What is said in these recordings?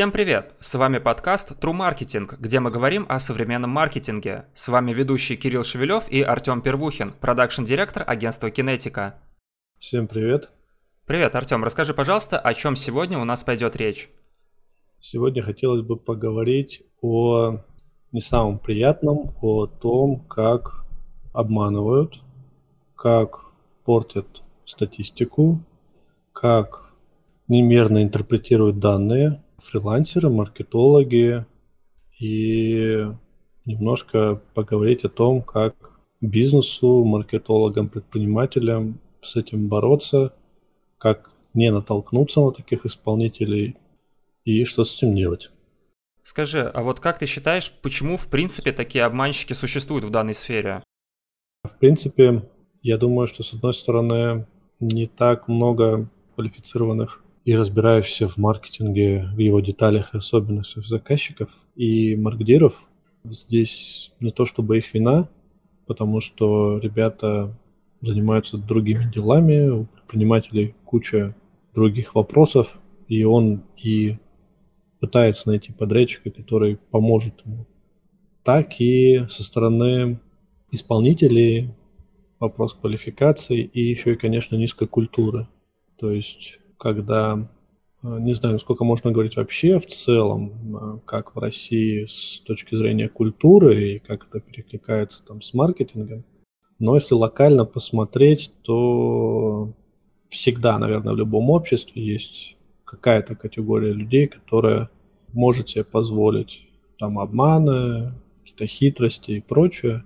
Всем привет! С вами подкаст True Marketing, где мы говорим о современном маркетинге. С вами ведущий Кирилл Шевелев и Артем Первухин, продакшн-директор агентства Кинетика. Всем привет! Привет, Артем, расскажи, пожалуйста, о чем сегодня у нас пойдет речь. Сегодня хотелось бы поговорить о не самом приятном, о том, как обманывают, как портят статистику, как немерно интерпретируют данные, фрилансеры, маркетологи и немножко поговорить о том, как бизнесу, маркетологам, предпринимателям с этим бороться, как не натолкнуться на таких исполнителей и что с этим делать. Скажи, а вот как ты считаешь, почему в принципе такие обманщики существуют в данной сфере? В принципе, я думаю, что с одной стороны не так много квалифицированных и разбирающихся в маркетинге, в его деталях и особенностях заказчиков и маркдиров. Здесь не то чтобы их вина, потому что ребята занимаются другими делами, у предпринимателей куча других вопросов, и он и пытается найти подрядчика, который поможет ему. Так и со стороны исполнителей вопрос квалификации и еще и, конечно, низкой культуры. То есть когда э, не знаю, насколько можно говорить вообще в целом, э, как в России с точки зрения культуры и как это перекликается там с маркетингом. Но если локально посмотреть, то всегда, наверное, в любом обществе есть какая-то категория людей, которая может себе позволить там обманы, какие-то хитрости и прочее.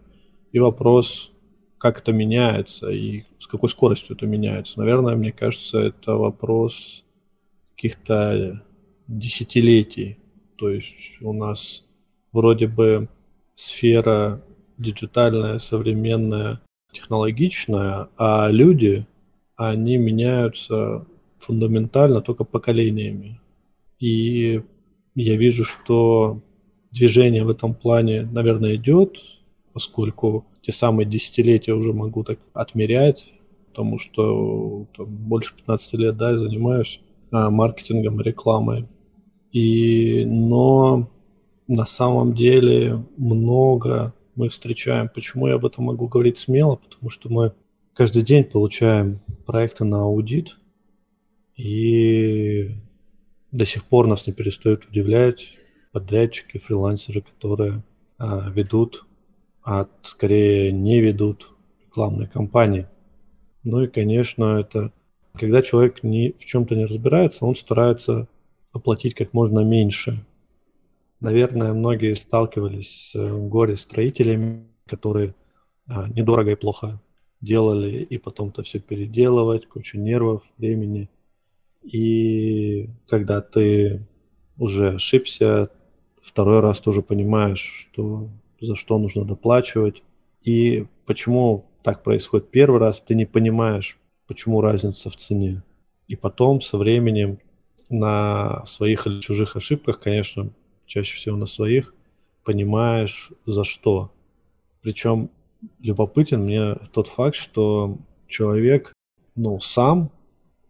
И вопрос, как это меняется и с какой скоростью это меняется. Наверное, мне кажется, это вопрос каких-то десятилетий. То есть у нас вроде бы сфера диджитальная, современная, технологичная, а люди, они меняются фундаментально только поколениями. И я вижу, что движение в этом плане, наверное, идет, поскольку те самые десятилетия уже могу так отмерять, потому что там, больше 15 лет, да, я занимаюсь а, маркетингом, рекламой. И, но на самом деле много мы встречаем. Почему я об этом могу говорить смело? Потому что мы каждый день получаем проекты на аудит, и до сих пор нас не перестают удивлять подрядчики, фрилансеры, которые а, ведут а скорее не ведут рекламные кампании. Ну и, конечно, это когда человек ни в чем-то не разбирается, он старается оплатить как можно меньше. Наверное, многие сталкивались с э, горе-строителями, которые а, недорого и плохо делали, и потом-то все переделывать, кучу нервов, времени. И когда ты уже ошибся, второй раз тоже понимаешь, что за что нужно доплачивать. И почему так происходит первый раз, ты не понимаешь, почему разница в цене. И потом со временем на своих или чужих ошибках, конечно, чаще всего на своих, понимаешь, за что. Причем любопытен мне тот факт, что человек, ну, сам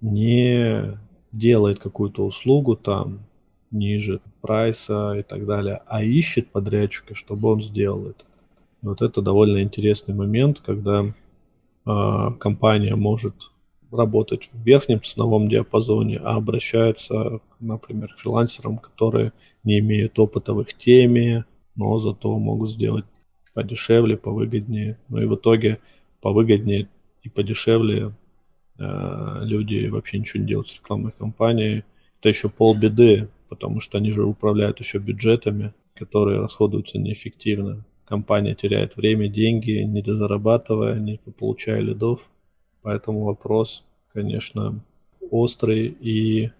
не делает какую-то услугу там, ниже прайса и так далее, а ищет подрядчика, чтобы он сделал это. И вот это довольно интересный момент, когда э, компания может работать в верхнем ценовом диапазоне, а обращается, например, к фрилансерам, которые не имеют опыта в их теме, но зато могут сделать подешевле, повыгоднее. Ну и в итоге повыгоднее и подешевле э, люди вообще ничего не делают с рекламной кампанией. Это еще полбеды, потому что они же управляют еще бюджетами, которые расходуются неэффективно. Компания теряет время, деньги, не дозарабатывая, не получая лидов. Поэтому вопрос, конечно, острый и, э,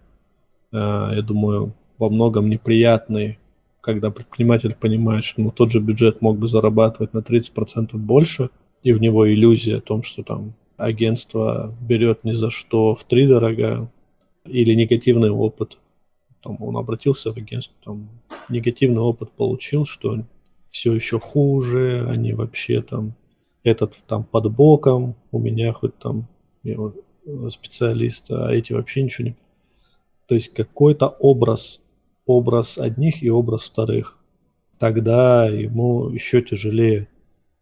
я думаю, во многом неприятный, когда предприниматель понимает, что ну, тот же бюджет мог бы зарабатывать на 30% больше, и у него иллюзия о том, что там агентство берет ни за что в три дорога, или негативный опыт там, он обратился в агентство, там, негативный опыт получил, что все еще хуже, они вообще там, этот там под боком, у меня хоть там специалист, а эти вообще ничего не... То есть какой-то образ образ одних и образ вторых. Тогда ему еще тяжелее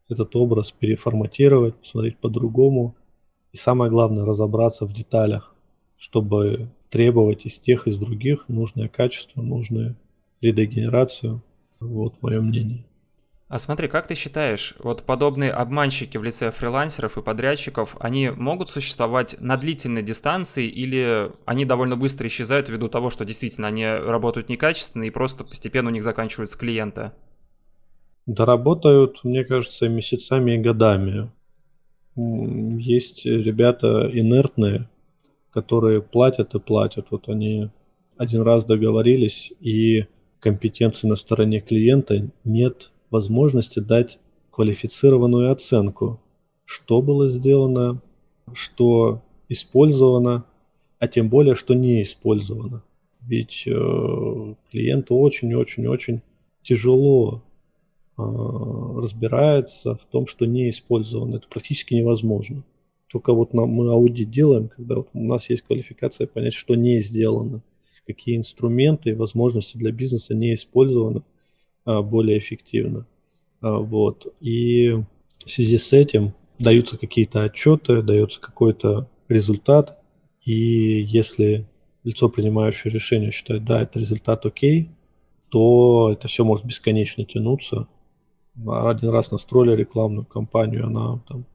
этот образ переформатировать, посмотреть по-другому. И самое главное, разобраться в деталях, чтобы требовать из тех, из других нужное качество, нужную лидогенерацию. Вот мое мнение. А смотри, как ты считаешь, вот подобные обманщики в лице фрилансеров и подрядчиков, они могут существовать на длительной дистанции или они довольно быстро исчезают ввиду того, что действительно они работают некачественно и просто постепенно у них заканчиваются клиенты? Да работают, мне кажется, месяцами и годами. Есть ребята инертные, которые платят и платят. Вот они один раз договорились, и компетенции на стороне клиента нет возможности дать квалифицированную оценку, что было сделано, что использовано, а тем более, что не использовано. Ведь э, клиенту очень-очень-очень тяжело э, разбирается в том, что не использовано. Это практически невозможно. Только вот нам, мы аудит делаем, когда вот у нас есть квалификация понять, что не сделано, какие инструменты и возможности для бизнеса не использованы, а, более эффективно. А, вот. И в связи с этим даются какие-то отчеты, дается какой-то результат, и если лицо, принимающее решение, считает, да, это результат окей, то это все может бесконечно тянуться. Один раз настроили рекламную кампанию, она там,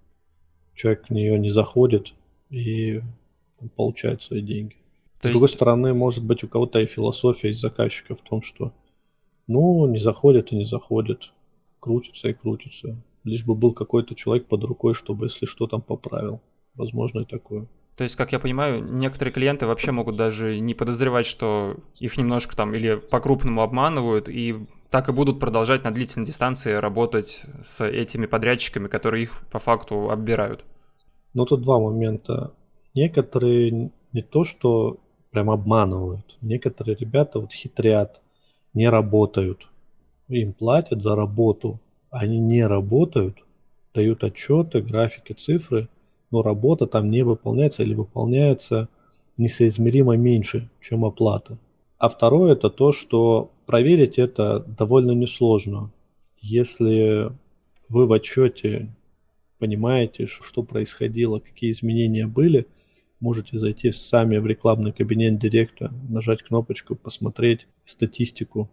человек в нее не заходит и получает свои деньги. То С есть... другой стороны, может быть, у кого-то и философия из заказчика в том, что ну, не заходит и не заходит. Крутится и крутится. Лишь бы был какой-то человек под рукой, чтобы, если что, там поправил. Возможно и такое. То есть, как я понимаю, некоторые клиенты вообще могут даже не подозревать, что их немножко там или по-крупному обманывают, и так и будут продолжать на длительной дистанции работать с этими подрядчиками, которые их по факту оббирают. Ну, тут два момента. Некоторые не то, что прям обманывают. Некоторые ребята вот хитрят не работают. Им платят за работу, они не работают, дают отчеты, графики, цифры, но работа там не выполняется или выполняется несоизмеримо меньше, чем оплата. А второе это то, что проверить это довольно несложно. Если вы в отчете понимаете, что происходило, какие изменения были – можете зайти сами в рекламный кабинет директа, нажать кнопочку, посмотреть статистику.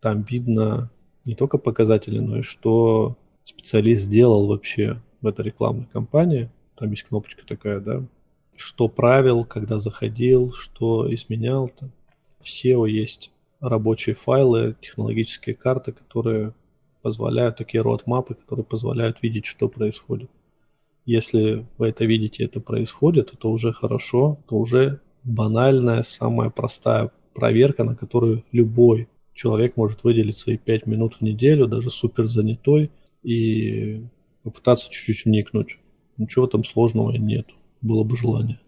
Там видно не только показатели, но и что специалист сделал вообще в этой рекламной кампании. Там есть кнопочка такая, да, что правил, когда заходил, что изменял. Там. В SEO есть рабочие файлы, технологические карты, которые позволяют, такие roadmap, которые позволяют видеть, что происходит. Если вы это видите, это происходит, это уже хорошо, это уже банальная, самая простая проверка, на которую любой человек может выделить свои 5 минут в неделю, даже супер занятой, и попытаться чуть-чуть вникнуть. Ничего там сложного нет, было бы желание.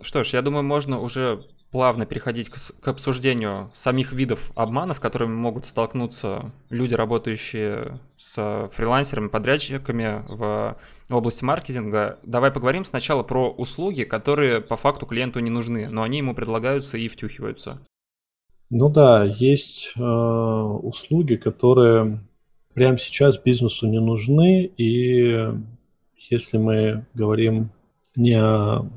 Что ж, я думаю, можно уже плавно переходить к, к обсуждению самих видов обмана, с которыми могут столкнуться люди, работающие с фрилансерами, подрядчиками в области маркетинга. Давай поговорим сначала про услуги, которые по факту клиенту не нужны, но они ему предлагаются и втюхиваются. Ну да, есть э, услуги, которые прямо сейчас бизнесу не нужны, и если мы говорим не о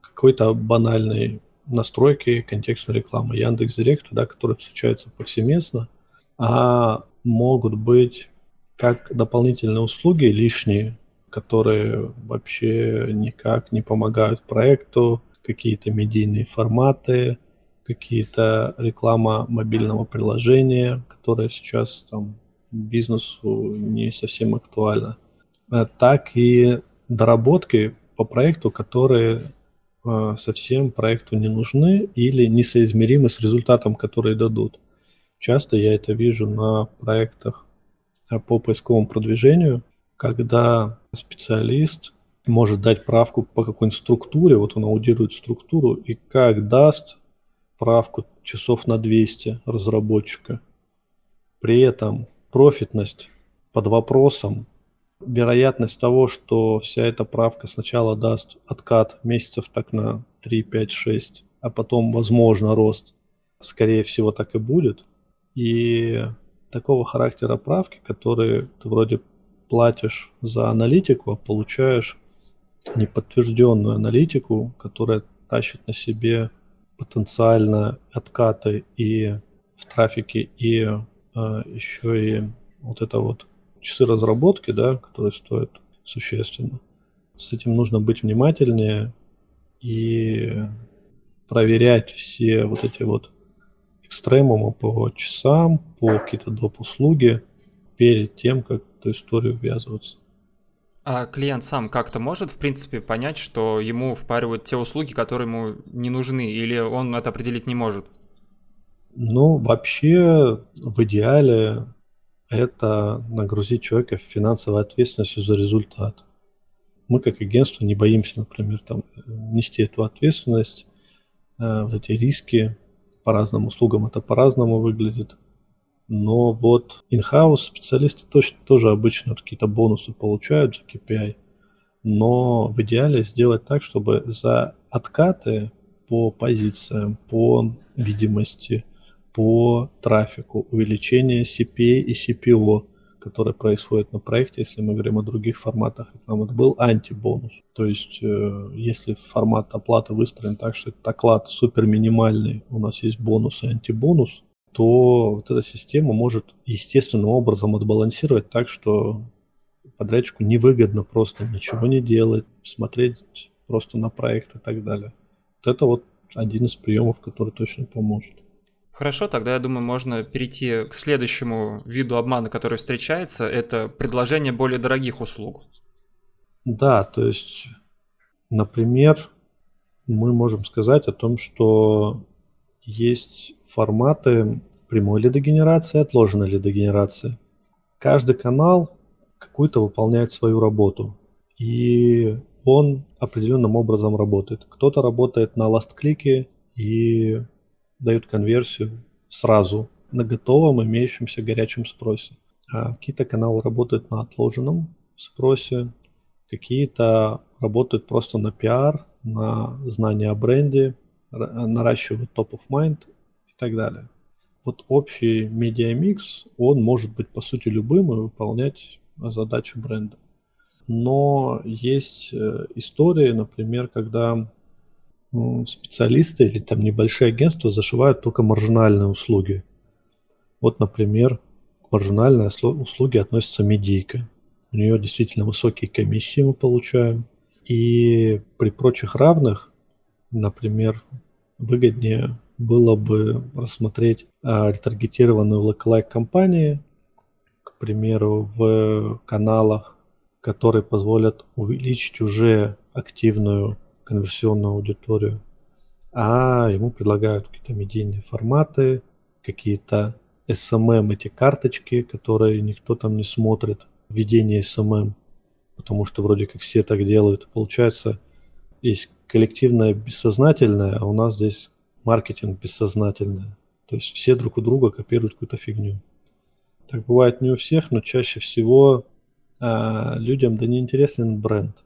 какой-то банальной настройки контекстной рекламы Яндекс Директа, да, которые встречаются повсеместно, а могут быть как дополнительные услуги лишние, которые вообще никак не помогают проекту, какие-то медийные форматы, какие-то реклама мобильного приложения, которая сейчас там бизнесу не совсем актуальна, так и доработки по проекту, которые а, совсем проекту не нужны или несоизмеримы с результатом, который дадут. Часто я это вижу на проектах а, по поисковому продвижению, когда специалист может дать правку по какой-нибудь структуре, вот он аудирует структуру, и как даст правку часов на 200 разработчика. При этом профитность под вопросом вероятность того, что вся эта правка сначала даст откат месяцев так на 3, 5, 6, а потом, возможно, рост скорее всего, так и будет. И такого характера правки, которые ты вроде платишь за аналитику, а получаешь неподтвержденную аналитику, которая тащит на себе потенциально откаты и в трафике, и э, еще и вот это вот часы разработки, да, которые стоят существенно. С этим нужно быть внимательнее и проверять все вот эти вот экстремумы по часам, по какие-то доп. услуги перед тем, как в эту историю ввязываться. А клиент сам как-то может, в принципе, понять, что ему впаривают те услуги, которые ему не нужны, или он это определить не может? Ну, вообще, в идеале это нагрузить человека финансовой ответственностью за результат. Мы как агентство не боимся, например, там, нести эту ответственность, э, эти риски по разным услугам это по-разному выглядит. Но вот in-house специалисты точно тоже обычно какие-то бонусы получают за KPI. Но в идеале сделать так, чтобы за откаты по позициям, по видимости, по трафику, увеличение CPA и CPO, которое происходит на проекте, если мы говорим о других форматах рекламы, это был антибонус. То есть, э, если формат оплаты выстроен так, что этот оклад супер минимальный, у нас есть бонус и антибонус, то вот эта система может естественным образом отбалансировать так, что подрядчику невыгодно просто ничего не делать, смотреть просто на проект и так далее. Вот это вот один из приемов, который точно поможет. Хорошо, тогда я думаю, можно перейти к следующему виду обмана, который встречается. Это предложение более дорогих услуг. Да, то есть, например, мы можем сказать о том, что есть форматы прямой лидогенерации, отложенной лидогенерации. Каждый канал какую-то выполняет свою работу, и он определенным образом работает. Кто-то работает на ласт-клике и дает конверсию сразу на готовом имеющемся горячем спросе. А какие-то каналы работают на отложенном спросе, какие-то работают просто на пиар, на знание о бренде, наращивают top of mind и так далее. Вот общий медиамикс, он может быть по сути любым и выполнять задачу бренда. Но есть э, истории, например, когда специалисты или там небольшие агентства зашивают только маржинальные услуги. Вот, например, к маржинальной услуге относится медийка. У нее действительно высокие комиссии мы получаем. И при прочих равных, например, выгоднее было бы рассмотреть а, ретаргетированные lookalike компании, к примеру, в каналах, которые позволят увеличить уже активную конверсионную аудиторию, а ему предлагают какие-то медийные форматы, какие-то SMM, эти карточки, которые никто там не смотрит, введение SMM, потому что вроде как все так делают. Получается, есть коллективное бессознательное, а у нас здесь маркетинг бессознательное. То есть все друг у друга копируют какую-то фигню. Так бывает не у всех, но чаще всего а, людям да не интересен бренд.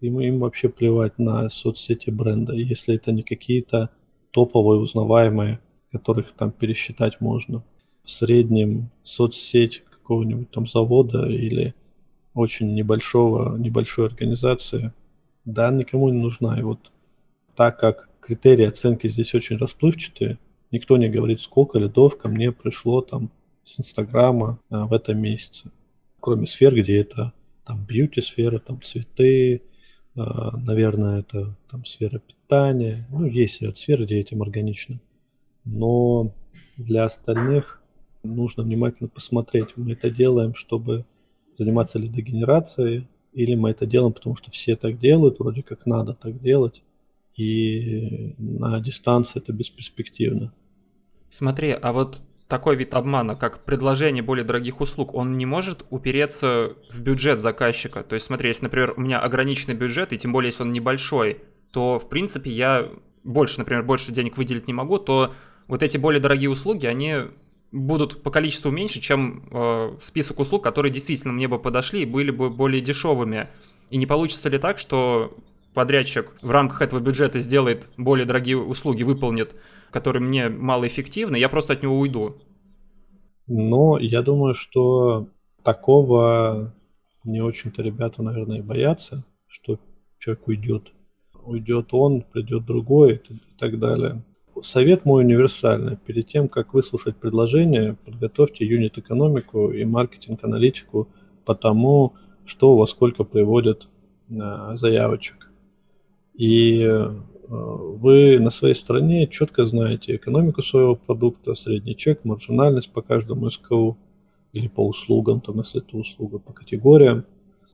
Им, им вообще плевать на соцсети бренда, если это не какие-то топовые, узнаваемые, которых там пересчитать можно. В среднем соцсеть какого-нибудь там завода или очень небольшого, небольшой организации, да, никому не нужна. И вот так как критерии оценки здесь очень расплывчатые, никто не говорит, сколько лидов ко мне пришло там с Инстаграма а, в этом месяце. Кроме сфер, где это там бьюти-сфера, там цветы, наверное, это там сфера питания. Ну, есть ряд сфер, где этим органично. Но для остальных нужно внимательно посмотреть, мы это делаем, чтобы заниматься лидогенерацией, или мы это делаем, потому что все так делают, вроде как надо так делать, и на дистанции это бесперспективно. Смотри, а вот такой вид обмана, как предложение более дорогих услуг, он не может упереться в бюджет заказчика. То есть, смотри, если, например, у меня ограниченный бюджет, и тем более, если он небольшой, то, в принципе, я больше, например, больше денег выделить не могу, то вот эти более дорогие услуги, они будут по количеству меньше, чем э, список услуг, которые действительно мне бы подошли и были бы более дешевыми. И не получится ли так, что подрядчик в рамках этого бюджета сделает более дорогие услуги, выполнит, которые мне малоэффективны, я просто от него уйду. Но я думаю, что такого не очень-то ребята, наверное, и боятся, что человек уйдет. Уйдет он, придет другой и так далее. Совет мой универсальный. Перед тем, как выслушать предложение, подготовьте юнит-экономику и маркетинг-аналитику по тому, что вас сколько приводит э, заявочек. И э, вы на своей стороне четко знаете экономику своего продукта, средний чек, маржинальность по каждому СКУ или по услугам, там, если это услуга, по категориям,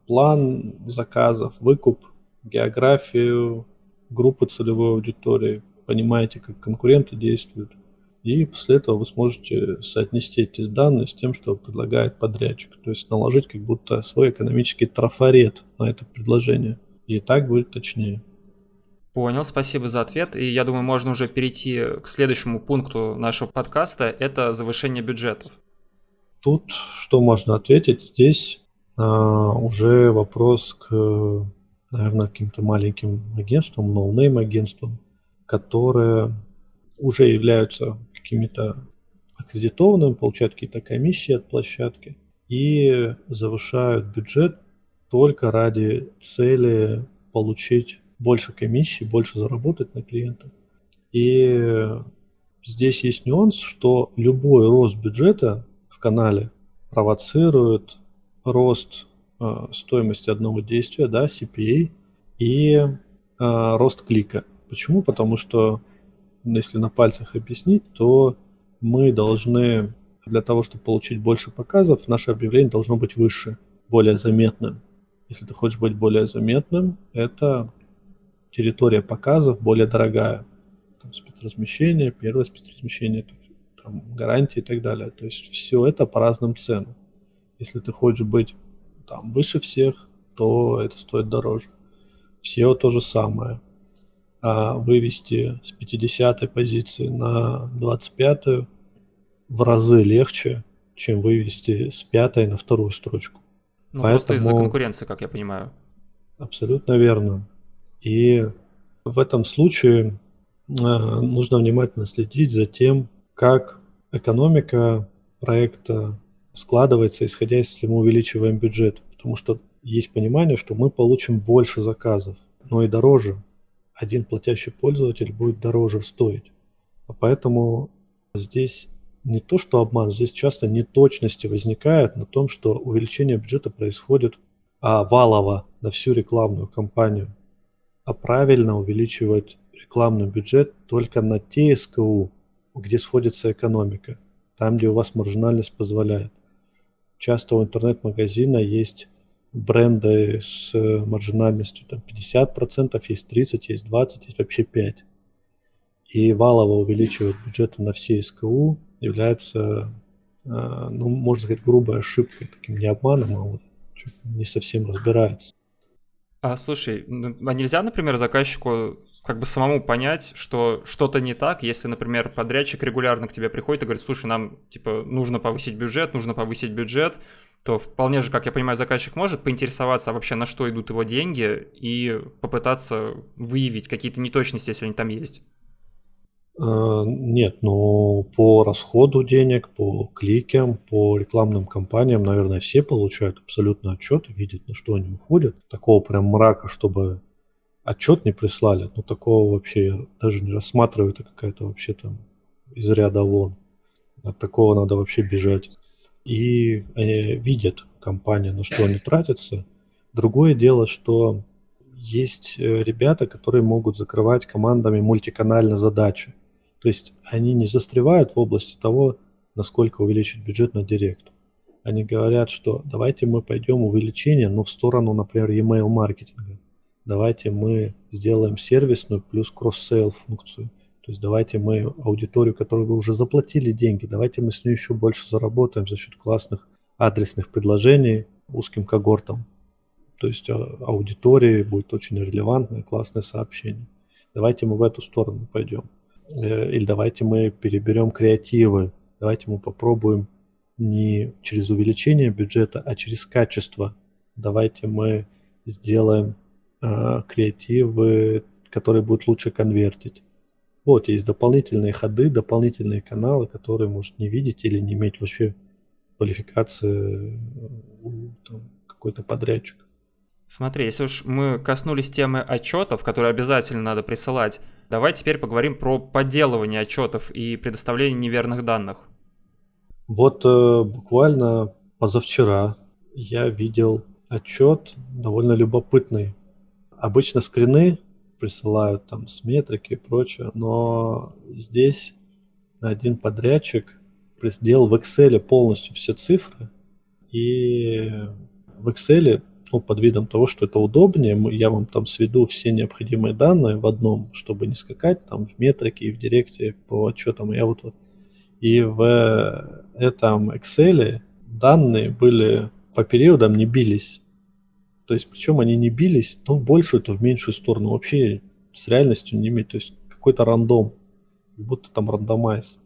план заказов, выкуп, географию, группы целевой аудитории, понимаете, как конкуренты действуют. И после этого вы сможете соотнести эти данные с тем, что предлагает подрядчик. То есть наложить как будто свой экономический трафарет на это предложение. И так будет точнее. Понял, спасибо за ответ. И я думаю, можно уже перейти к следующему пункту нашего подкаста. Это завышение бюджетов. Тут что можно ответить? Здесь а, уже вопрос к, наверное, каким-то маленьким агентствам, ноунейм агентствам, которые уже являются какими-то аккредитованными, получают какие-то комиссии от площадки и завышают бюджет только ради цели получить больше комиссий, больше заработать на клиента. И здесь есть нюанс, что любой рост бюджета в канале провоцирует рост э, стоимости одного действия, да, CPA, и э, рост клика. Почему? Потому что, если на пальцах объяснить, то мы должны, для того, чтобы получить больше показов, наше объявление должно быть выше, более заметным. Если ты хочешь быть более заметным, это территория показов более дорогая. Там спецразмещение, первое спецразмещение, там, гарантии и так далее. То есть все это по разным ценам. Если ты хочешь быть там выше всех, то это стоит дороже. SEO то же самое. А вывести с 50 позиции на 25 в разы легче, чем вывести с пятой на вторую строчку. Ну, Поэтому... просто из-за конкуренции, как я понимаю. Абсолютно верно. И в этом случае э, нужно внимательно следить за тем, как экономика проекта складывается, исходя если мы увеличиваем бюджет. Потому что есть понимание, что мы получим больше заказов, но и дороже. Один платящий пользователь будет дороже стоить. А поэтому здесь не то, что обман, здесь часто неточности возникают на том, что увеличение бюджета происходит а, валово на всю рекламную кампанию а правильно увеличивать рекламный бюджет только на те СКУ, где сходится экономика, там, где у вас маржинальность позволяет. Часто у интернет-магазина есть бренды с маржинальностью там, 50%, есть 30%, есть 20%, есть вообще 5%. И валово увеличивать бюджеты на все СКУ является, а, ну, можно сказать, грубой ошибкой, таким не обманом, а вот не совсем разбирается. А слушай, а нельзя, например, заказчику как бы самому понять, что что-то не так, если, например, подрядчик регулярно к тебе приходит и говорит, слушай, нам, типа, нужно повысить бюджет, нужно повысить бюджет, то вполне же, как я понимаю, заказчик может поинтересоваться а вообще, на что идут его деньги и попытаться выявить какие-то неточности, если они там есть. Э, нет, ну по расходу денег, по кликам, по рекламным кампаниям, наверное, все получают абсолютно отчет видят, на что они уходят. Такого прям мрака, чтобы отчет не прислали, ну такого вообще даже не рассматриваю, это какая-то вообще там из ряда вон. От такого надо вообще бежать. И они видят компания, на что они тратятся. Другое дело, что есть э, ребята, которые могут закрывать командами мультиканально задачи. То есть они не застревают в области того, насколько увеличить бюджет на директ. Они говорят, что давайте мы пойдем в увеличение, но в сторону, например, e-mail маркетинга. Давайте мы сделаем сервисную плюс cross-sale функцию. То есть давайте мы аудиторию, которую вы уже заплатили деньги, давайте мы с ней еще больше заработаем за счет классных адресных предложений узким когортам. То есть а, аудитории будет очень релевантное, классное сообщение. Давайте мы в эту сторону пойдем. Э, или давайте мы переберем креативы, давайте мы попробуем не через увеличение бюджета, а через качество. Давайте мы сделаем э, креативы, которые будут лучше конвертить. Вот, есть дополнительные ходы, дополнительные каналы, которые может не видеть или не иметь вообще квалификации какой-то подрядчик. Смотри, если уж мы коснулись темы отчетов, которые обязательно надо присылать, давай теперь поговорим про подделывание отчетов и предоставление неверных данных. Вот э, буквально позавчера я видел отчет довольно любопытный. Обычно скрины присылают там с метрики и прочее, но здесь один подрядчик сделал в Excel полностью все цифры, и в Excel ну, под видом того, что это удобнее, я вам там сведу все необходимые данные в одном, чтобы не скакать там в метрике и в директе по отчетам. Я вот, вот и в этом Excel данные были по периодам не бились. То есть, причем они не бились то в большую, то в меньшую сторону. Вообще с реальностью не имеет. То есть, какой-то рандом. Будто там рандомайз.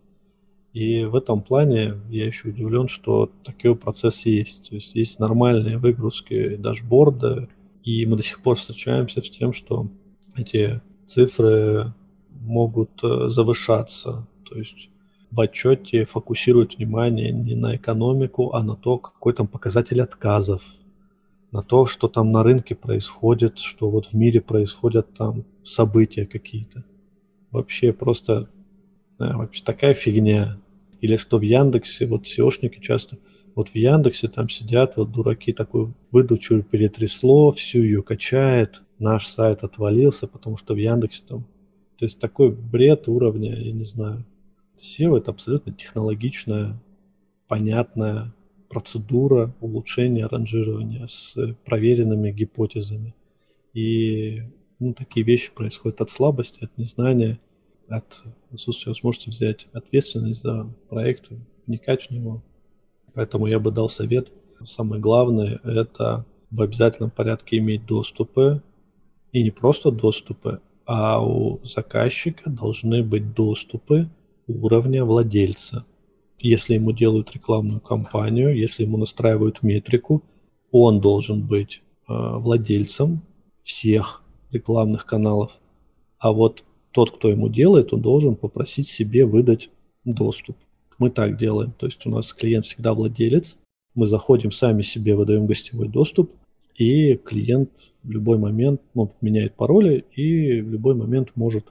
И в этом плане я еще удивлен, что такой процесс есть. То есть есть нормальные выгрузки дашборда, и мы до сих пор встречаемся с тем, что эти цифры могут э, завышаться. То есть в отчете фокусируют внимание не на экономику, а на то, какой там показатель отказов, на то, что там на рынке происходит, что вот в мире происходят там события какие-то. Вообще просто да, вообще такая фигня. Или что в Яндексе, вот SEOшники часто, вот в Яндексе там сидят вот дураки, такую выдачу перетрясло, всю ее качает, наш сайт отвалился, потому что в Яндексе там... То есть такой бред уровня, я не знаю. SEO это абсолютно технологичная, понятная процедура улучшения ранжирования с проверенными гипотезами. И ну, такие вещи происходят от слабости, от незнания, от отсутствия возможности взять ответственность за проект, вникать в него. Поэтому я бы дал совет. Самое главное – это в обязательном порядке иметь доступы. И не просто доступы, а у заказчика должны быть доступы уровня владельца. Если ему делают рекламную кампанию, если ему настраивают метрику, он должен быть э, владельцем всех рекламных каналов. А вот тот, кто ему делает, он должен попросить себе выдать доступ. Мы так делаем. То есть у нас клиент всегда владелец. Мы заходим, сами себе выдаем гостевой доступ, и клиент в любой момент ну, меняет пароли и в любой момент может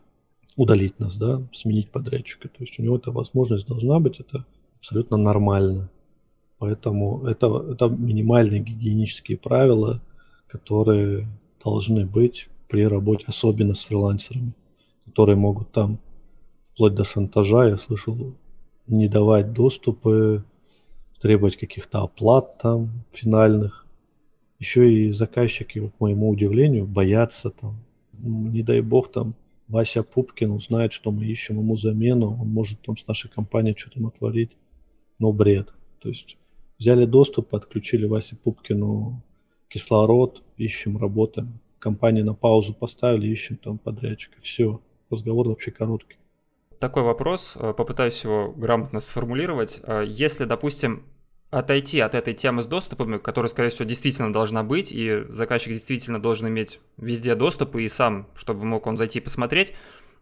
удалить нас, да, сменить подрядчика. То есть у него эта возможность должна быть, это абсолютно нормально. Поэтому это, это минимальные гигиенические правила, которые должны быть при работе, особенно с фрилансерами которые могут там, вплоть до шантажа, я слышал, не давать доступы, требовать каких-то оплат там финальных. Еще и заказчики, к моему удивлению, боятся там, не дай бог там, Вася Пупкин узнает, что мы ищем ему замену, он может там с нашей компанией что-то натворить. Но бред. То есть взяли доступ, отключили Васе Пупкину кислород, ищем, работаем. Компанию на паузу поставили, ищем там подрядчика. Все разговор вообще короткий. Такой вопрос, э, попытаюсь его грамотно сформулировать. Э, если, допустим, отойти от этой темы с доступами, которая, скорее всего, действительно должна быть, и заказчик действительно должен иметь везде доступ, и сам, чтобы мог он зайти и посмотреть,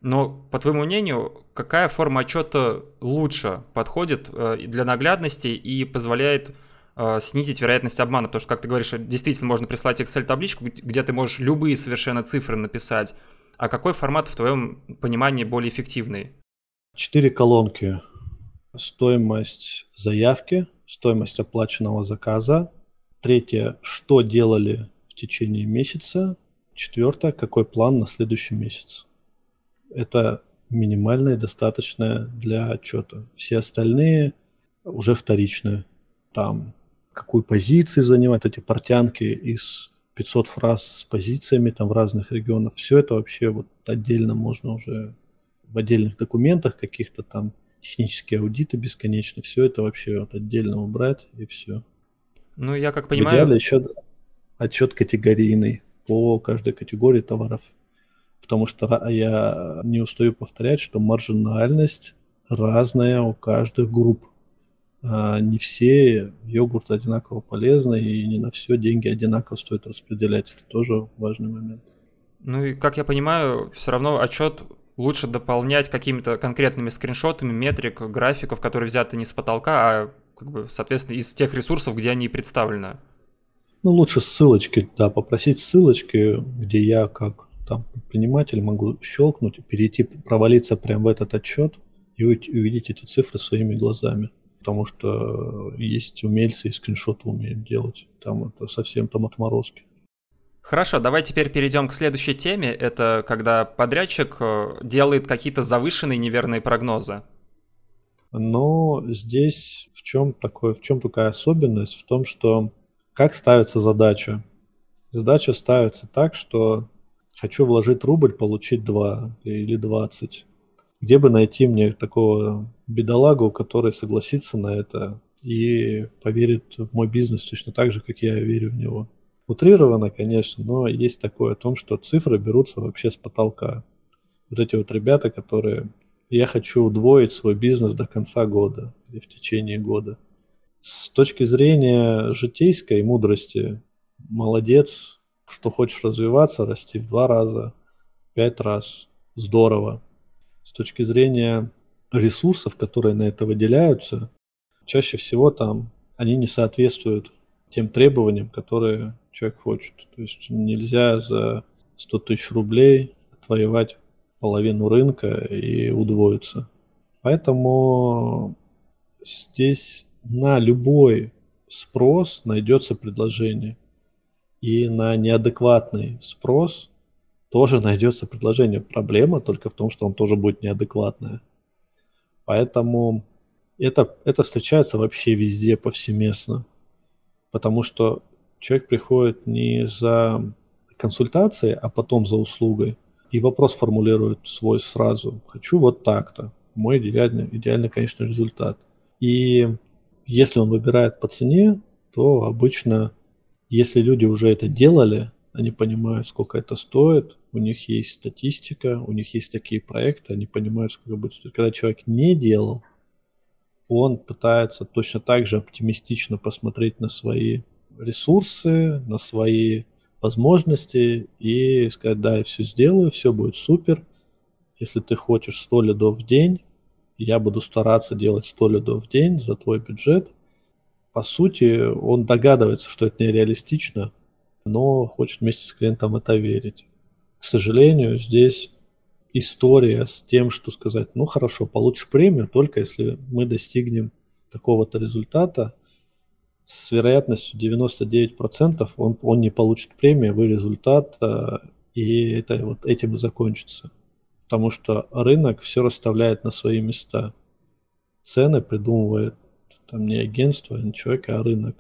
но, по твоему мнению, какая форма отчета лучше подходит э, для наглядности и позволяет снизить вероятность обмана? Потому что, как ты говоришь, действительно можно прислать Excel-табличку, где ты можешь любые совершенно цифры написать, а какой формат в твоем понимании более эффективный? Четыре колонки. Стоимость заявки, стоимость оплаченного заказа. Третье, что делали в течение месяца. Четвертое, какой план на следующий месяц. Это минимальное, достаточное для отчета. Все остальные уже вторичные. Там какую позицию занимать эти портянки из 500 фраз с позициями там в разных регионах. Все это вообще вот отдельно можно уже в отдельных документах каких-то там технические аудиты бесконечные. Все это вообще вот отдельно убрать и все. Ну, я как понимаю... В идеале еще отчет категорийный по каждой категории товаров. Потому что я не устаю повторять, что маржинальность разная у каждых групп. А, не все йогурты одинаково полезны, и не на все деньги одинаково стоит распределять. Это тоже важный момент. Ну и, как я понимаю, все равно отчет лучше дополнять какими-то конкретными скриншотами, метрик, графиков, которые взяты не с потолка, а, как бы, соответственно, из тех ресурсов, где они представлены. Ну, лучше ссылочки, да, попросить ссылочки, где я как там предприниматель могу щелкнуть, перейти, провалиться прямо в этот отчет и увидеть эти цифры своими глазами. Потому что есть умельцы и скриншоты умеют делать. Там это совсем там отморозки. Хорошо, давай теперь перейдем к следующей теме. Это когда подрядчик э, делает какие-то завышенные неверные прогнозы. Но здесь в чем такое, в чем такая особенность? В том, что как ставится задача? Задача ставится так, что хочу вложить рубль, получить 2 или 20. Где бы найти мне такого бедолагу, который согласится на это и поверит в мой бизнес точно так же, как я верю в него? Утрировано, конечно, но есть такое о том, что цифры берутся вообще с потолка. Вот эти вот ребята, которые я хочу удвоить свой бизнес до конца года или в течение года. С точки зрения житейской мудрости, молодец, что хочешь развиваться, расти в два раза, пять раз, здорово. С точки зрения ресурсов, которые на это выделяются, чаще всего там они не соответствуют тем требованиям, которые человек хочет. То есть нельзя за 100 тысяч рублей отвоевать половину рынка и удвоиться. Поэтому здесь на любой спрос найдется предложение. И на неадекватный спрос тоже найдется предложение. Проблема только в том, что он тоже будет неадекватное. Поэтому это, это встречается вообще везде, повсеместно. Потому что человек приходит не за консультацией, а потом за услугой. И вопрос формулирует свой сразу. Хочу вот так-то. Мой идеальный, идеальный, конечно, результат. И если он выбирает по цене, то обычно, если люди уже это делали, они понимают, сколько это стоит, у них есть статистика, у них есть такие проекты, они понимают, сколько будет стоить. Когда человек не делал, он пытается точно так же оптимистично посмотреть на свои ресурсы, на свои возможности и сказать, да, я все сделаю, все будет супер. Если ты хочешь 100 лидов в день, я буду стараться делать 100 лидов в день за твой бюджет. По сути, он догадывается, что это нереалистично, но хочет вместе с клиентом это верить. К сожалению, здесь история с тем, что сказать, ну хорошо, получишь премию, только если мы достигнем такого-то результата, с вероятностью 99% он, он не получит премию, вы результат, э, и это вот этим и закончится. Потому что рынок все расставляет на свои места. Цены придумывает там не агентство, не человек, а рынок.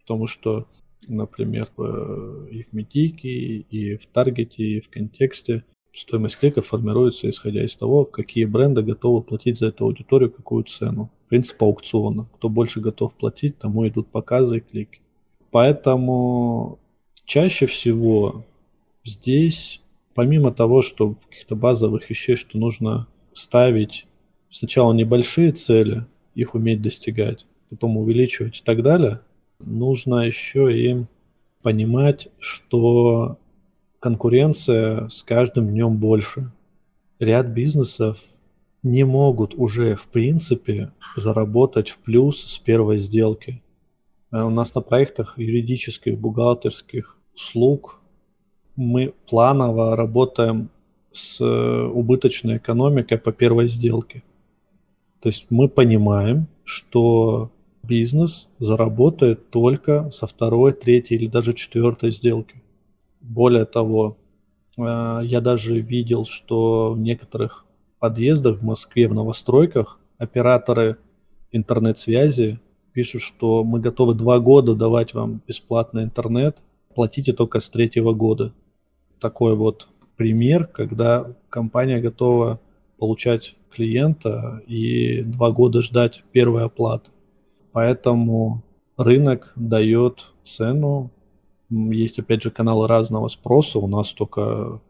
Потому что, например, и в Медике, и в Таргете, и в контексте стоимость клика формируется исходя из того, какие бренды готовы платить за эту аудиторию какую цену. Принцип аукциона. Кто больше готов платить, тому идут показы и клики. Поэтому чаще всего здесь, помимо того, что каких-то базовых вещей, что нужно ставить сначала небольшие цели, их уметь достигать, потом увеличивать и так далее, нужно еще и понимать, что конкуренция с каждым днем больше. Ряд бизнесов не могут уже, в принципе, заработать в плюс с первой сделки. Э, у нас на проектах юридических, бухгалтерских услуг мы планово работаем с э, убыточной экономикой по первой сделке. То есть мы понимаем, что бизнес заработает только со второй, третьей или даже четвертой сделки. Более того, э, я даже видел, что в некоторых подъездах в Москве, в новостройках, операторы интернет-связи пишут, что мы готовы два года давать вам бесплатный интернет, платите только с третьего года. Такой вот пример, когда компания готова получать клиента и два года ждать первой оплаты. Поэтому рынок дает цену есть, опять же, каналы разного спроса. У нас только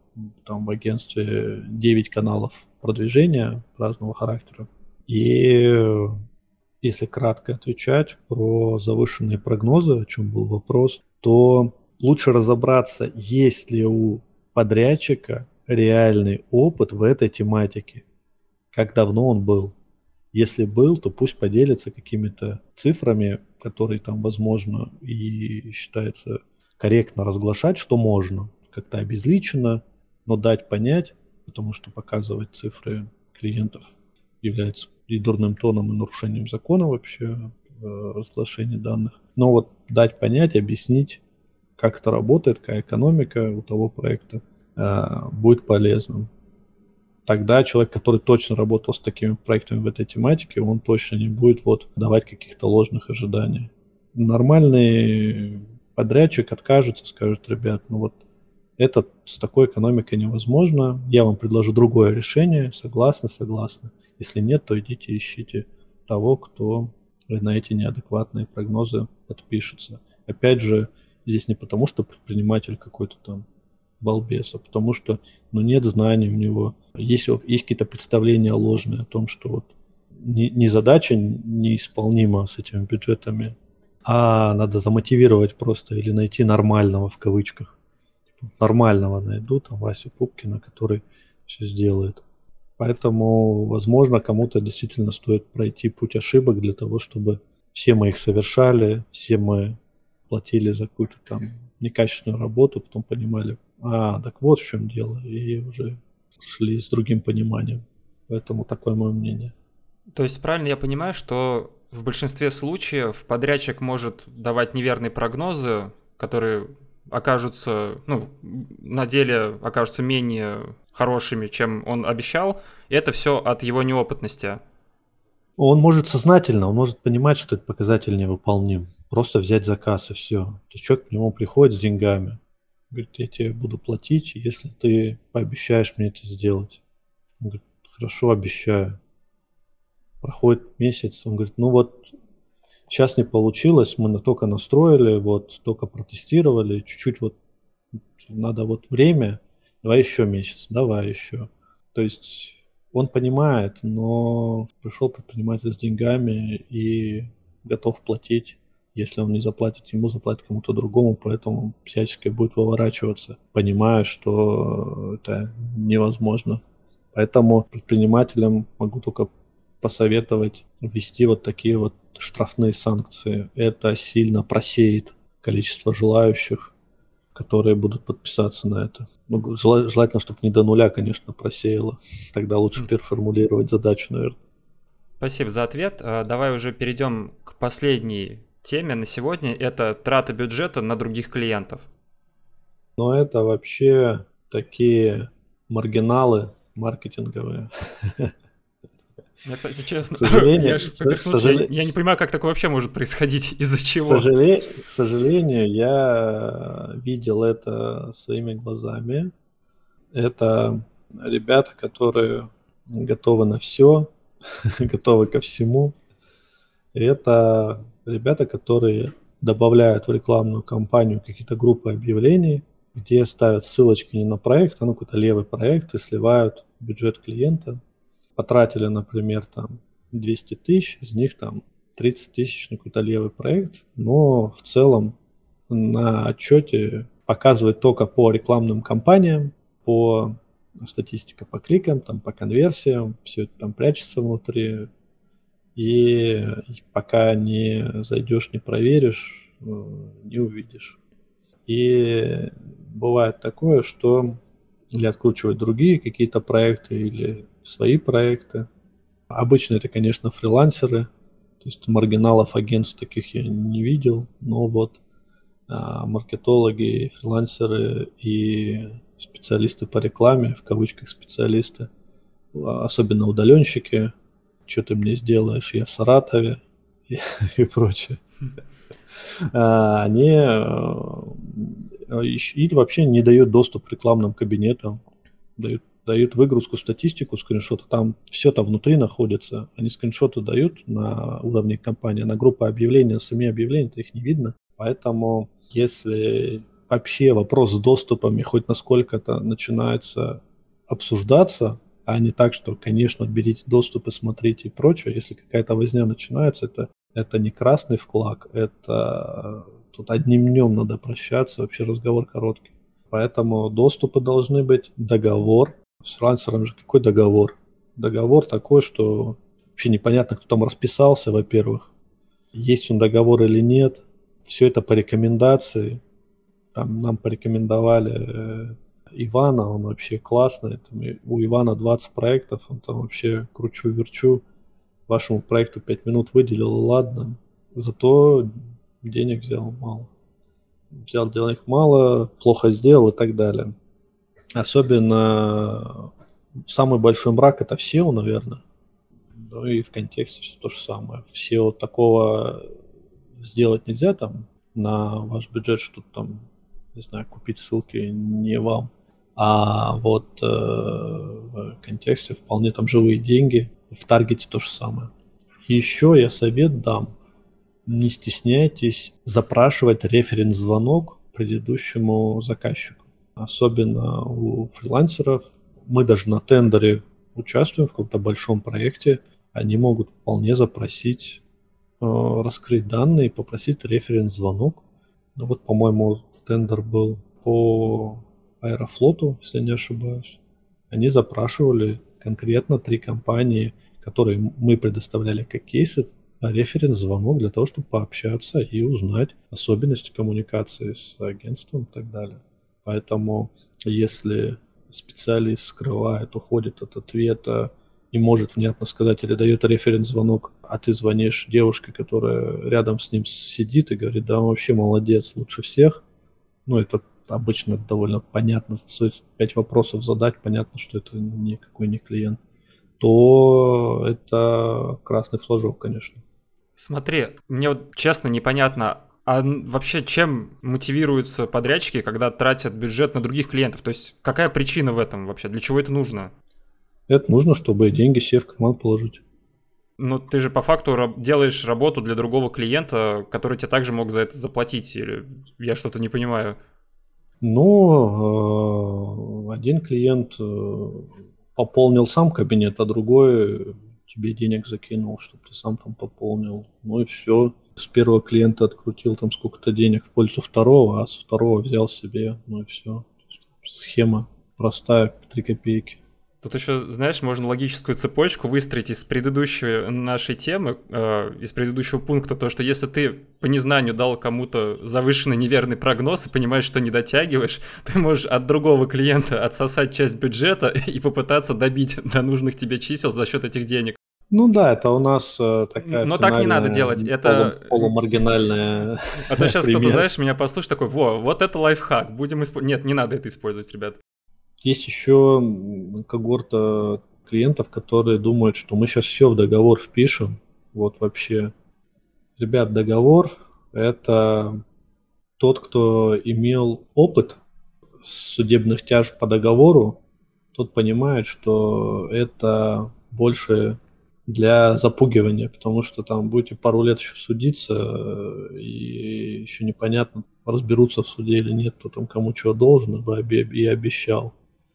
там в агентстве 9 каналов продвижения разного характера. И если кратко отвечать про завышенные прогнозы, о чем был вопрос, то лучше разобраться, есть ли у подрядчика реальный опыт в этой тематике. Как давно он был. Если был, то пусть поделится какими-то цифрами, которые там возможно и считается корректно разглашать, что можно. Как-то обезличенно, но дать понять, потому что показывать цифры клиентов является и дурным тоном, и нарушением закона вообще э, разглашение данных. Но вот дать понять, объяснить, как это работает, какая экономика у того проекта, э, будет полезным. Тогда человек, который точно работал с такими проектами в этой тематике, он точно не будет вот давать каких-то ложных ожиданий. Нормальный подрядчик откажется, скажет, ребят, ну вот это с такой экономикой невозможно, я вам предложу другое решение, согласны, согласны. Если нет, то идите ищите того, кто на эти неадекватные прогнозы подпишется. Опять же, здесь не потому, что предприниматель какой-то там балбес, а потому что ну, нет знаний у него. Есть, есть какие-то представления ложные о том, что вот не, не задача неисполнима с этими бюджетами, а надо замотивировать просто или найти нормального в кавычках. Типа, нормального найду, там Васю Пупкина, который все сделает. Поэтому, возможно, кому-то действительно стоит пройти путь ошибок для того, чтобы все мы их совершали, все мы платили за какую-то там некачественную работу, потом понимали, а, так вот в чем дело, и уже шли с другим пониманием. Поэтому такое мое мнение. То есть правильно я понимаю, что в большинстве случаев подрядчик может давать неверные прогнозы, которые окажутся, ну, на деле окажутся менее хорошими, чем он обещал, и это все от его неопытности. Он может сознательно, он может понимать, что этот показатель невыполним. Просто взять заказ и все. То есть человек к нему приходит с деньгами. Говорит, я тебе буду платить, если ты пообещаешь мне это сделать. Он говорит, хорошо, обещаю. Проходит месяц, он говорит, ну вот Сейчас не получилось, мы только настроили, вот только протестировали, чуть-чуть вот надо вот время, давай еще месяц, давай еще. То есть он понимает, но пришел предприниматель с деньгами и готов платить. Если он не заплатит ему, заплатит кому-то другому, поэтому всячески будет выворачиваться, понимая, что это невозможно. Поэтому предпринимателям могу только посоветовать ввести вот такие вот штрафные санкции. Это сильно просеет количество желающих, которые будут подписаться на это. Ну, желательно, чтобы не до нуля, конечно, просеяло. Тогда лучше переформулировать задачу, наверное. Спасибо за ответ. А, давай уже перейдем к последней теме на сегодня. Это трата бюджета на других клиентов. Но это вообще такие маргиналы маркетинговые. Я, кстати, честно, я, сожале... я, я не понимаю, как такое вообще может происходить, из-за чего. К, сожале... к сожалению, я видел это своими глазами. Это ребята, которые готовы на все, готовы ко всему. это ребята, которые добавляют в рекламную кампанию какие-то группы объявлений, где ставят ссылочки не на проект, а ну какой-то левый проект и сливают бюджет клиента. Потратили, например, там 200 тысяч, из них там 30 тысяч на какой-то левый проект, но в целом на отчете показывает только по рекламным кампаниям, по статистика по кликам, там по конверсиям, все это там прячется внутри, и пока не зайдешь, не проверишь, э, не увидишь. И бывает такое, что или откручивать другие какие-то проекты, или свои проекты. Обычно это, конечно, фрилансеры, то есть маргиналов агентств таких я не видел, но вот а, маркетологи, фрилансеры и специалисты по рекламе, в кавычках специалисты, особенно удаленщики, что ты мне сделаешь, я в Саратове и, и прочее. А, они э, или вообще не дают доступ к рекламным кабинетам, дают дают выгрузку, статистику, скриншоты, там все-то внутри находится. Они скриншоты дают на уровне компании, на группы объявлений, на сами объявления-то их не видно. Поэтому если вообще вопрос с доступами хоть насколько-то начинается обсуждаться, а не так, что, конечно, берите доступ и смотрите и прочее. Если какая-то возня начинается, это, это не красный вклад, это тут одним днем надо прощаться, вообще разговор короткий. Поэтому доступы должны быть, договор. С фрилансером же какой договор? Договор такой, что вообще непонятно, кто там расписался, во-первых. Есть он договор или нет. Все это по рекомендации. Там нам порекомендовали э, Ивана, он вообще классный. Там, у Ивана 20 проектов, он там вообще кручу-верчу. Вашему проекту 5 минут выделил, ладно. Зато денег взял мало. Взял денег мало, плохо сделал и так далее. Особенно самый большой мрак это в SEO, наверное. Ну и в контексте все то же самое. В SEO такого сделать нельзя там на ваш бюджет что-то там, не знаю, купить ссылки не вам. А вот э, в контексте вполне там живые деньги. В таргете то же самое. еще я совет дам. Не стесняйтесь запрашивать референс-звонок предыдущему заказчику. Особенно у фрилансеров. Мы даже на тендере участвуем в каком-то большом проекте. Они могут вполне запросить, э, раскрыть данные и попросить референс-звонок. Ну вот, по-моему, тендер был по Аэрофлоту, если не ошибаюсь. Они запрашивали конкретно три компании, которые мы предоставляли как кейсы, референс-звонок для того, чтобы пообщаться и узнать особенности коммуникации с агентством и так далее. Поэтому если специалист скрывает, уходит от ответа, не может внятно сказать или дает референс-звонок, а ты звонишь девушке, которая рядом с ним сидит и говорит, да, он вообще молодец, лучше всех, ну, это обычно довольно понятно, стоит пять вопросов задать, понятно, что это никакой не клиент, то это красный флажок, конечно. Смотри, мне вот честно непонятно, а вообще чем мотивируются подрядчики, когда тратят бюджет на других клиентов? То есть какая причина в этом вообще? Для чего это нужно? Это нужно, чтобы деньги себе в карман положить. Ну, ты же по факту делаешь работу для другого клиента, который тебе также мог за это заплатить, или я что-то не понимаю. Ну, э, один клиент э, пополнил сам кабинет, а другой тебе денег закинул, чтобы ты сам там пополнил. Ну и все. С первого клиента открутил там сколько-то денег в пользу второго, а с второго взял себе. Ну и все. Схема простая, в 3 копейки. Тут еще, знаешь, можно логическую цепочку выстроить из предыдущей нашей темы, э, из предыдущего пункта, то, что если ты по незнанию дал кому-то завышенный неверный прогноз и понимаешь, что не дотягиваешь, ты можешь от другого клиента отсосать часть бюджета и попытаться добить до нужных тебе чисел за счет этих денег. Ну да, это у нас э, такая. Но так не надо делать. Это полу, полумаргинальная. А то сейчас кто-то, знаешь, меня послушает такой: во, вот это лайфхак. Будем использовать. Нет, не надо это использовать, ребят. Есть еще когорта клиентов, которые думают, что мы сейчас все в договор впишем. Вот вообще. Ребят, договор – это тот, кто имел опыт судебных тяжб по договору, тот понимает, что это больше для запугивания, потому что там будете пару лет еще судиться, и еще непонятно, разберутся в суде или нет, кто там кому чего должен и обещал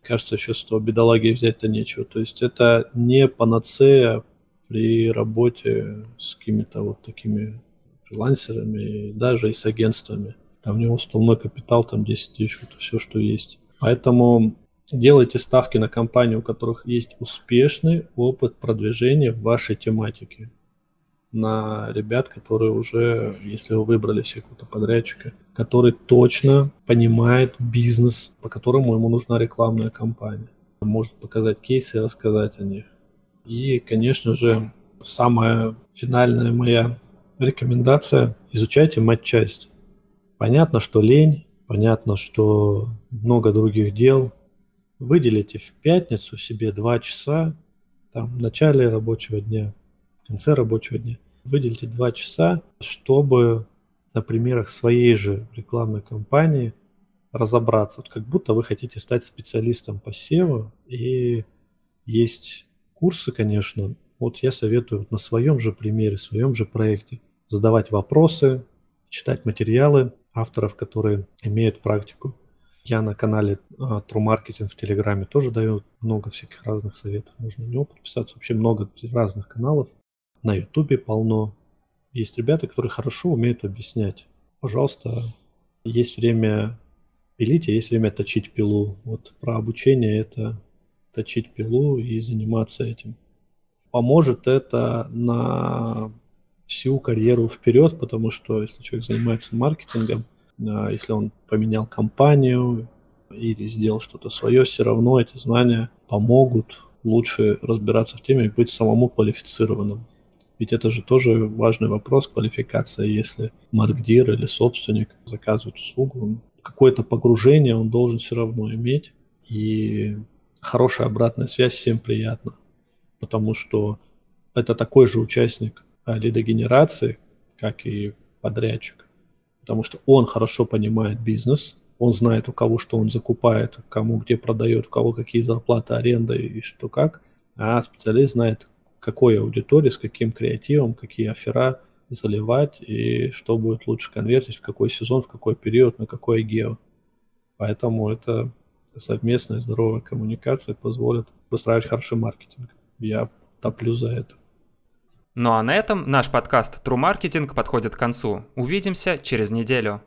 кажется, сейчас этого бедолаги взять-то нечего. То есть это не панацея при работе с какими-то вот такими фрилансерами, даже и с агентствами. Там у него основной капитал, там 10 тысяч, это все, что есть. Поэтому делайте ставки на компании, у которых есть успешный опыт продвижения в вашей тематике на ребят, которые уже, если вы выбрали себе какого-то подрядчика, который точно понимает бизнес, по которому ему нужна рекламная кампания. Может показать кейсы и рассказать о них. И, конечно же, самая финальная моя рекомендация – изучайте матчасть. Понятно, что лень, понятно, что много других дел. Выделите в пятницу себе два часа, там, в начале рабочего дня, в конце рабочего дня выделите два часа, чтобы на примерах своей же рекламной кампании разобраться. Вот как будто вы хотите стать специалистом по SEO, и есть курсы, конечно. Вот я советую на своем же примере, своем же проекте задавать вопросы, читать материалы авторов, которые имеют практику. Я на канале uh, True Marketing в Телеграме тоже даю много всяких разных советов. Можно на него подписаться. Вообще много разных каналов. На Ютубе полно. Есть ребята, которые хорошо умеют объяснять. Пожалуйста, есть время пилить, а есть время точить пилу. Вот про обучение это точить пилу и заниматься этим. Поможет это на всю карьеру вперед, потому что если человек занимается маркетингом, а, если он поменял компанию или сделал что-то свое, все равно эти знания помогут лучше разбираться в теме и быть самому квалифицированным. Ведь это же тоже важный вопрос, квалификация. Если маркдир или собственник заказывает услугу, какое-то погружение он должен все равно иметь. И хорошая обратная связь всем приятна. Потому что это такой же участник лидогенерации, как и подрядчик. Потому что он хорошо понимает бизнес, он знает, у кого что он закупает, кому где продает, у кого какие зарплаты, аренда и что как. А специалист знает, какой аудитории, с каким креативом, какие афера заливать и что будет лучше конвертить, в какой сезон, в какой период, на какой гео. Поэтому это совместная здоровая коммуникация позволит выстраивать хороший маркетинг. Я топлю за это. Ну а на этом наш подкаст True Marketing подходит к концу. Увидимся через неделю.